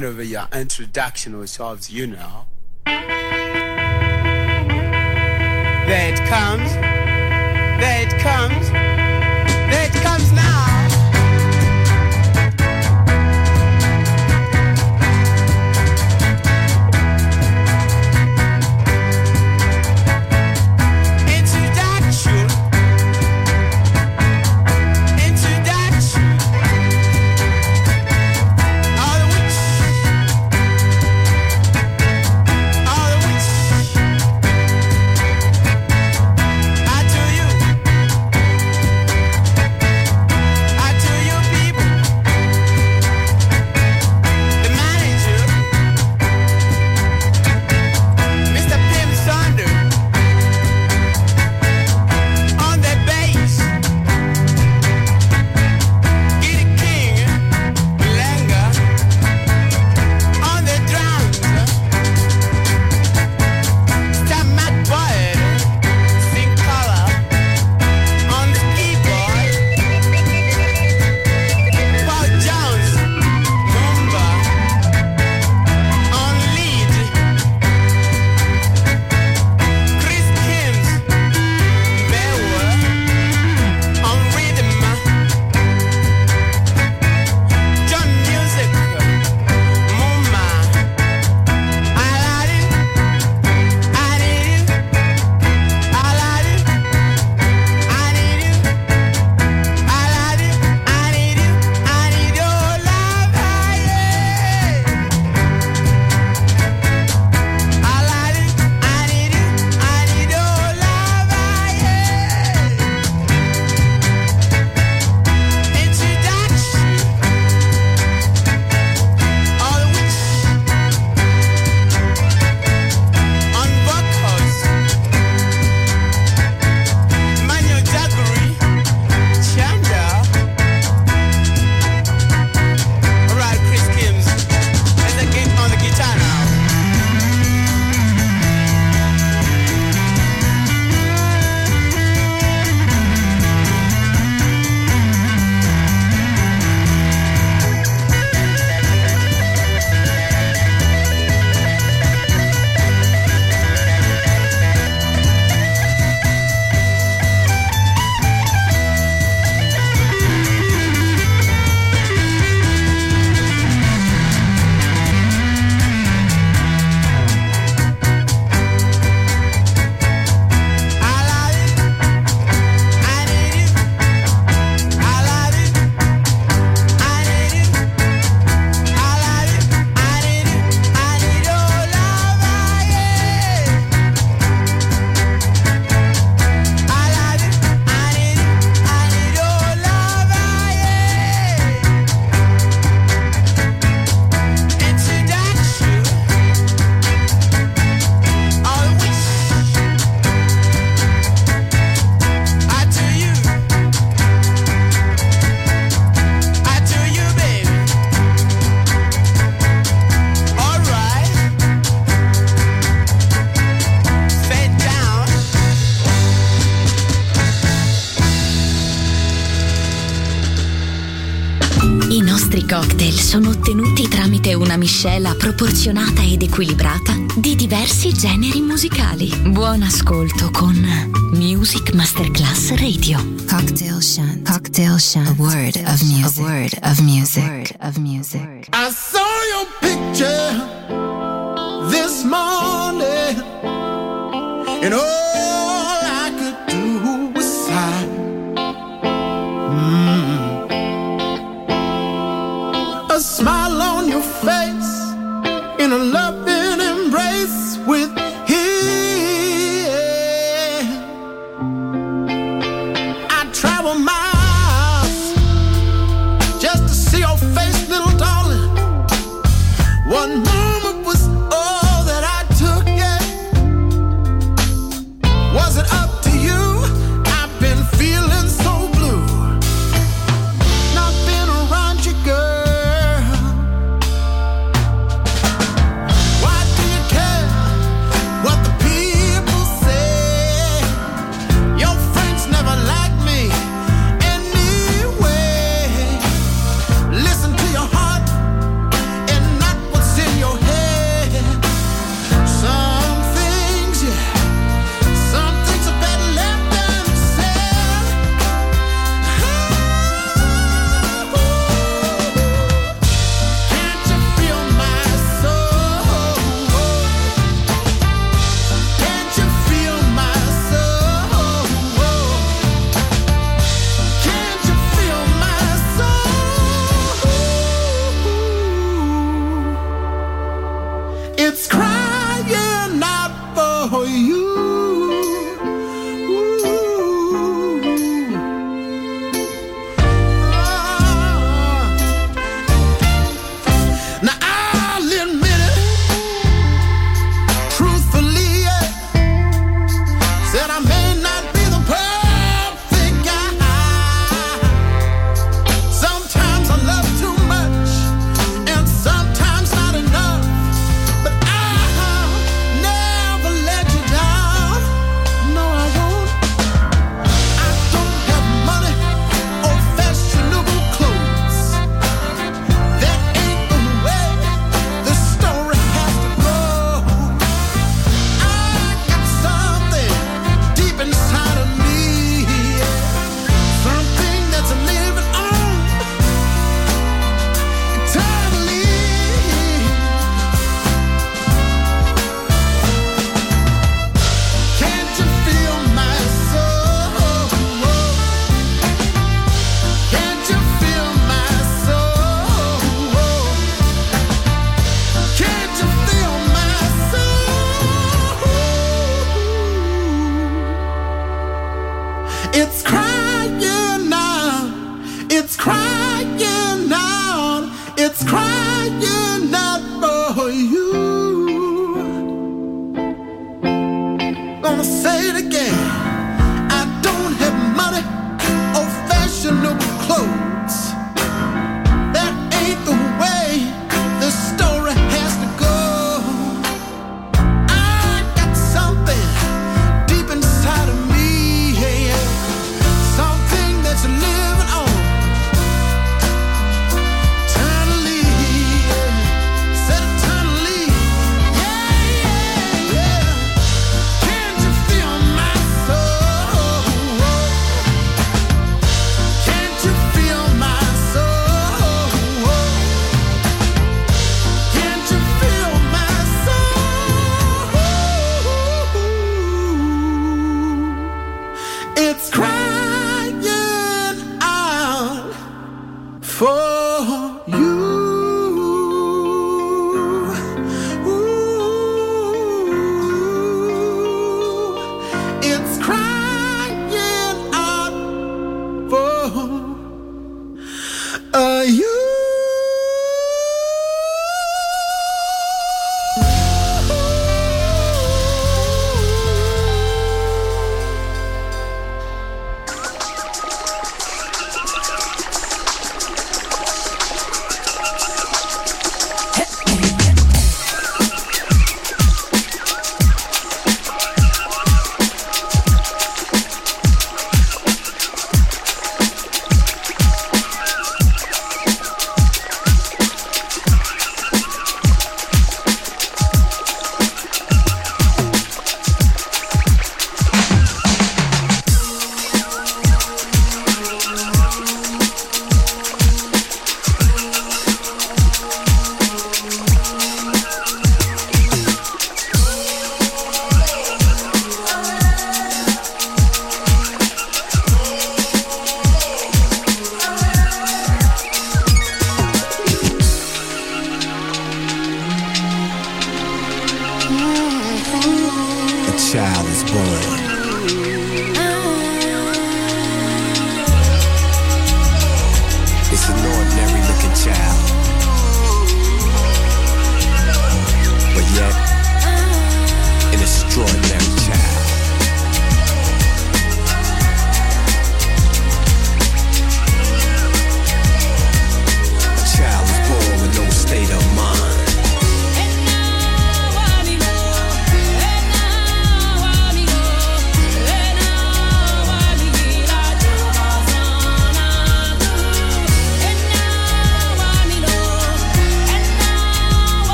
Kind of uh, introduction ourselves, you know. There it comes. There it comes. miscela proporzionata ed equilibrata di diversi generi musicali. Buon ascolto con Music Masterclass Radio. Cocktail Shunt. Cocktail Shunt. A word of music. A word of music. A word of music. I saw your picture this morning. And oh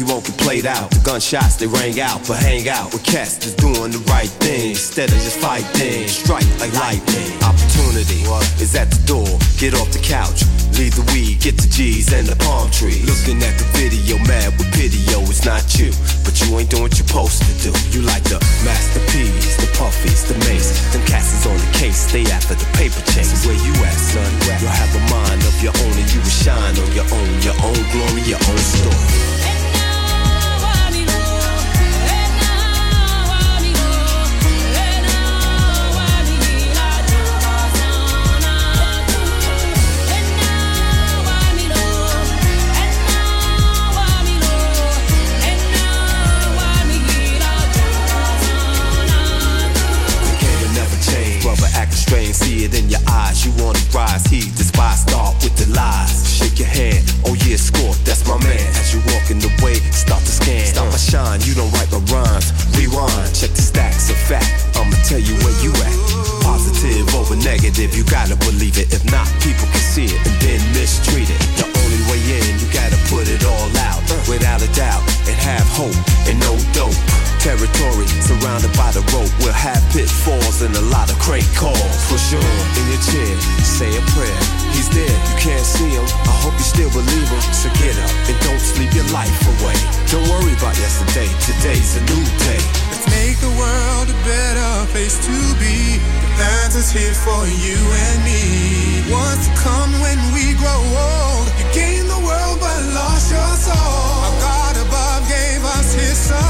He won't get played out. The gunshots they rang out, but hang out with cats that's doing the right thing instead of just fighting. Strike like lightning. Opportunity is at the door. Get off the couch. Leave the weed, get the G's and the palm tree. Looking at the video, mad with pity, yo, it's not you. But you ain't doing what you're supposed to do. You like the masterpiece, the puffies, the mace. Them cats is on the case, stay after the paper chase. Where you at, son? You'll have a mind of your own and you will shine on your own, your own glory, your own story. Strange, see it in your eyes. You want to rise, he despise. Start with the lies. Shake your head, oh yeah, score, that's my man. As you walk in the way, start to scan. Stop my shine, you don't write my rhymes. Rewind, check the stacks of fact. I'ma tell you where you at. Positive over negative, you gotta believe it. If not, people can see it and then mistreat it. The only way in, you gotta put it all out. Without a doubt, and have hope and no dope. Territory surrounded by the rope. We'll have pitfalls and a lot of crank calls. Today's a new day. Let's make the world a better place to be. The answer's here for you and me. What's to come when we grow old? You gain the world but lost your soul. Our God above gave us His Son,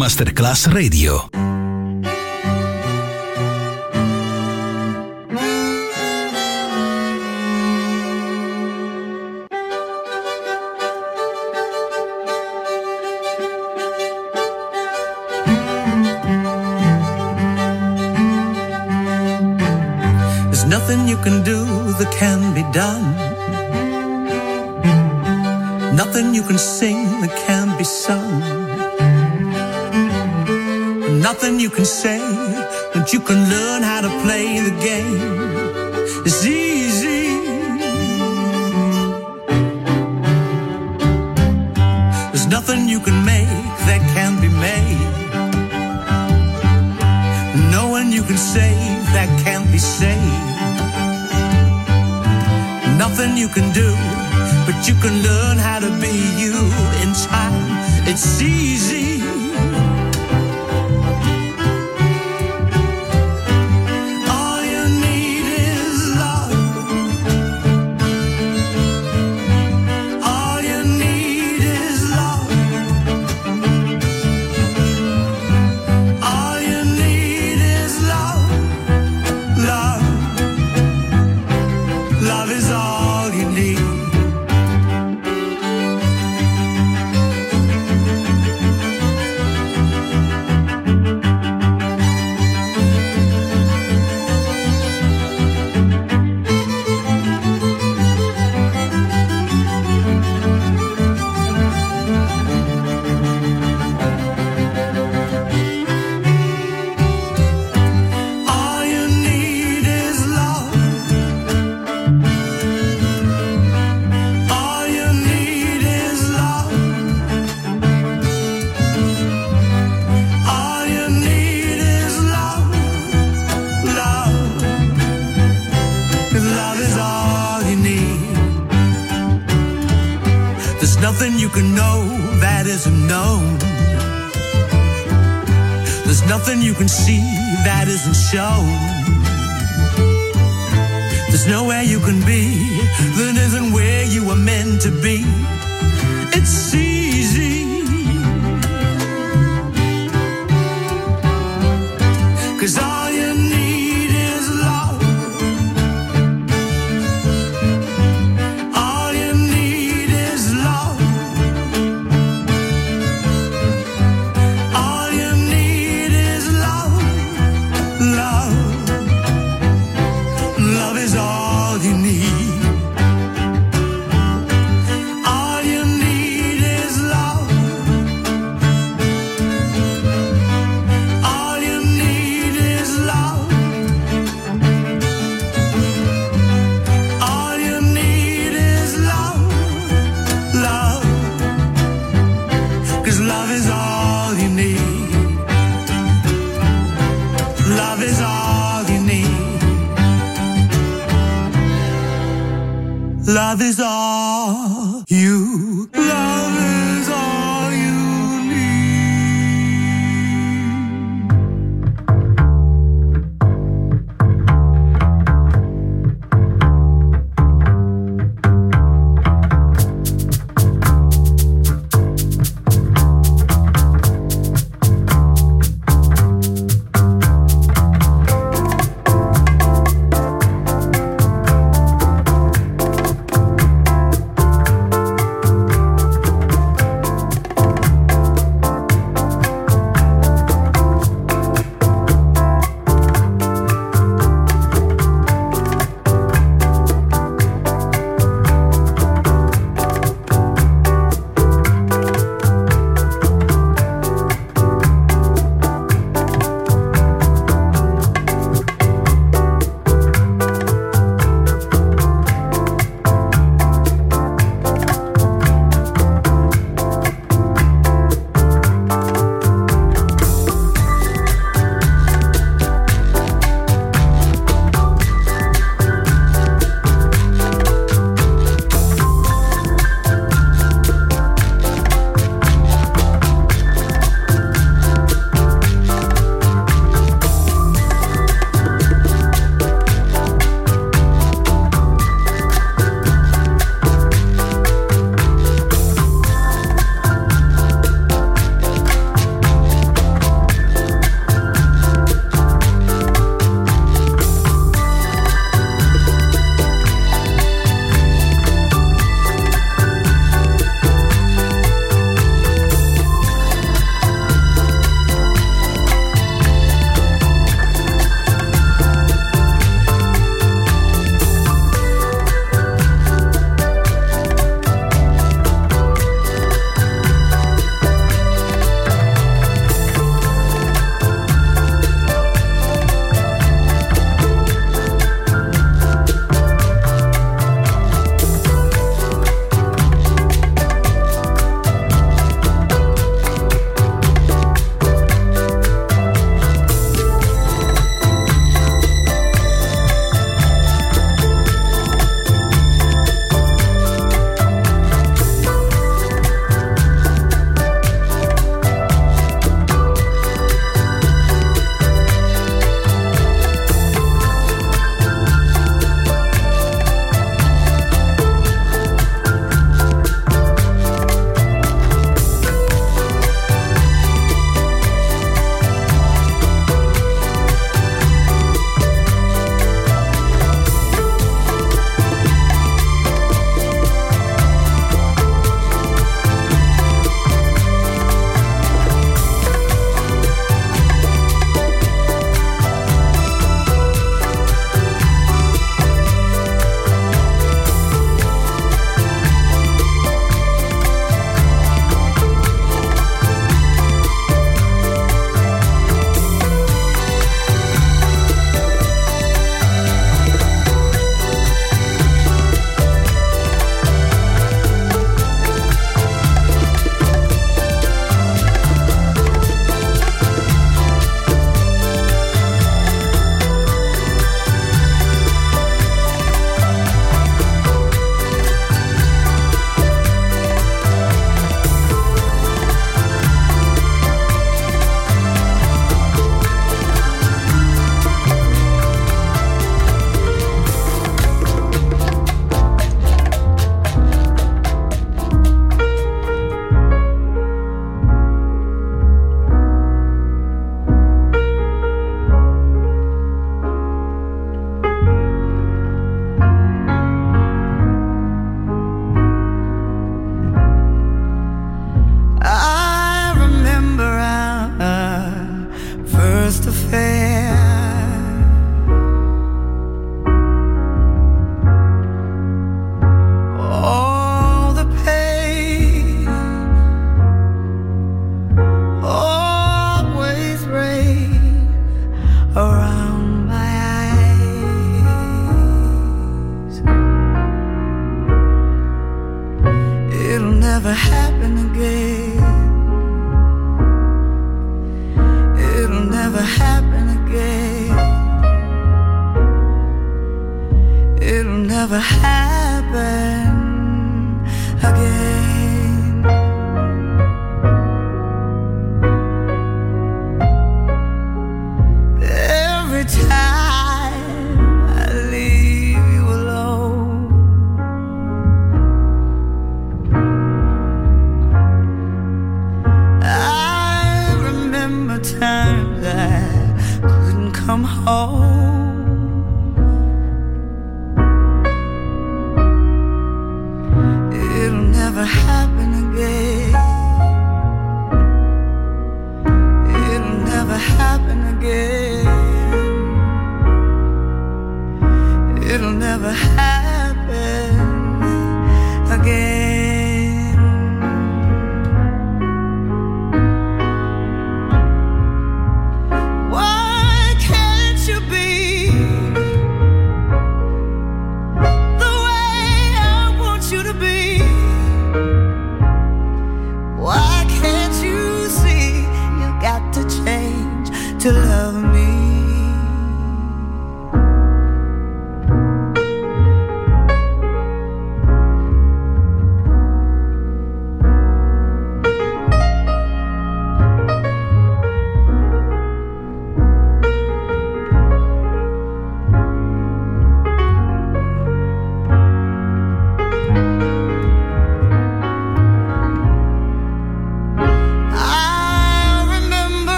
Masterclass Radio. you can say, but you can learn how to play the game. you can see that isn't shown. There's nowhere you can be that isn't where you were meant to be. It seems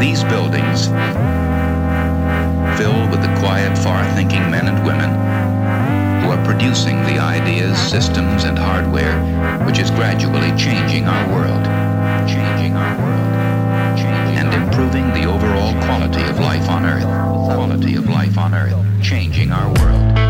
These buildings, filled with the quiet, far-thinking men and women who are producing the ideas, systems, and hardware which is gradually changing our world, changing our world, changing and improving the overall quality of life on Earth, quality of life on Earth, changing our world.